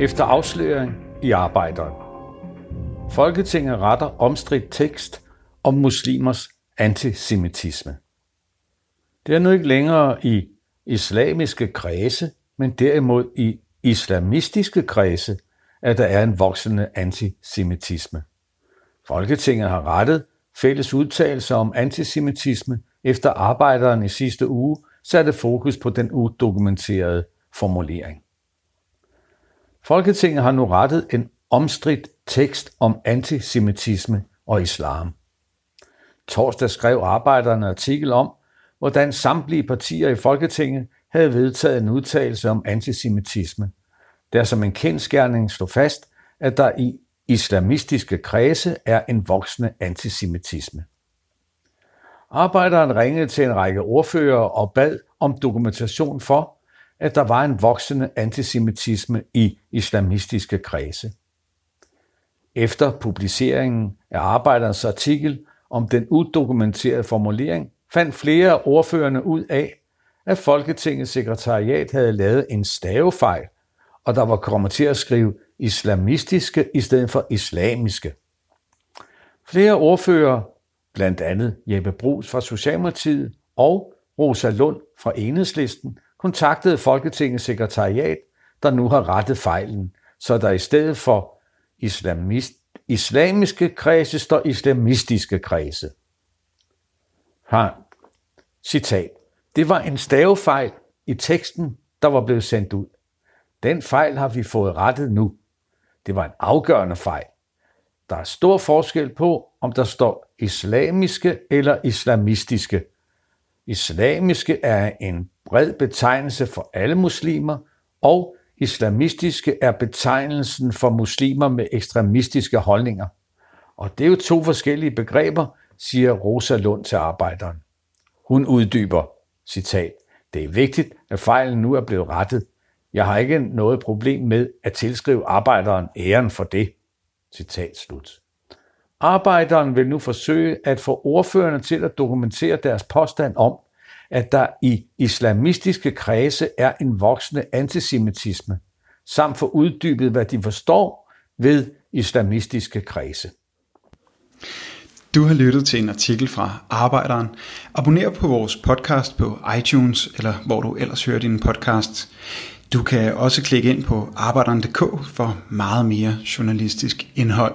efter afsløring i arbejderen. Folketinget retter omstridt tekst om muslimers antisemitisme. Det er nu ikke længere i islamiske kredse, men derimod i islamistiske kredse, at der er en voksende antisemitisme. Folketinget har rettet fælles udtalelser om antisemitisme efter arbejderen i sidste uge satte fokus på den udokumenterede formulering. Folketinget har nu rettet en omstridt tekst om antisemitisme og islam. Torsdag skrev arbejderne en artikel om, hvordan samtlige partier i Folketinget havde vedtaget en udtalelse om antisemitisme, der som en kendskærning slog fast, at der i islamistiske kredse er en voksende antisemitisme. Arbejderen ringede til en række ordfører og bad om dokumentation for, at der var en voksende antisemitisme i islamistiske kredse. Efter publiceringen af arbejderens artikel om den udokumenterede formulering, fandt flere af ordførende ud af, at Folketingets sekretariat havde lavet en stavefejl, og der var kommet til at skrive islamistiske i stedet for islamiske. Flere ordfører, blandt andet Jeppe Brugs fra Socialdemokratiet og Rosa Lund fra Enhedslisten, kontaktede Folketingets sekretariat, der nu har rettet fejlen, så der i stedet for islamist, islamiske kredse står islamistiske kredse. Har, citat, det var en stavefejl i teksten, der var blevet sendt ud. Den fejl har vi fået rettet nu. Det var en afgørende fejl. Der er stor forskel på, om der står islamiske eller islamistiske. Islamiske er en bred betegnelse for alle muslimer, og islamistiske er betegnelsen for muslimer med ekstremistiske holdninger. Og det er jo to forskellige begreber, siger Rosa Lund til arbejderen. Hun uddyber, citat, det er vigtigt, at fejlen nu er blevet rettet. Jeg har ikke noget problem med at tilskrive arbejderen æren for det. Citat slut. Arbejderen vil nu forsøge at få ordførerne til at dokumentere deres påstand om, at der i islamistiske kredse er en voksende antisemitisme, samt for uddybet, hvad de forstår ved islamistiske kredse. Du har lyttet til en artikel fra Arbejderen. Abonner på vores podcast på iTunes, eller hvor du ellers hører din podcast. Du kan også klikke ind på arbejderen.dk for meget mere journalistisk indhold.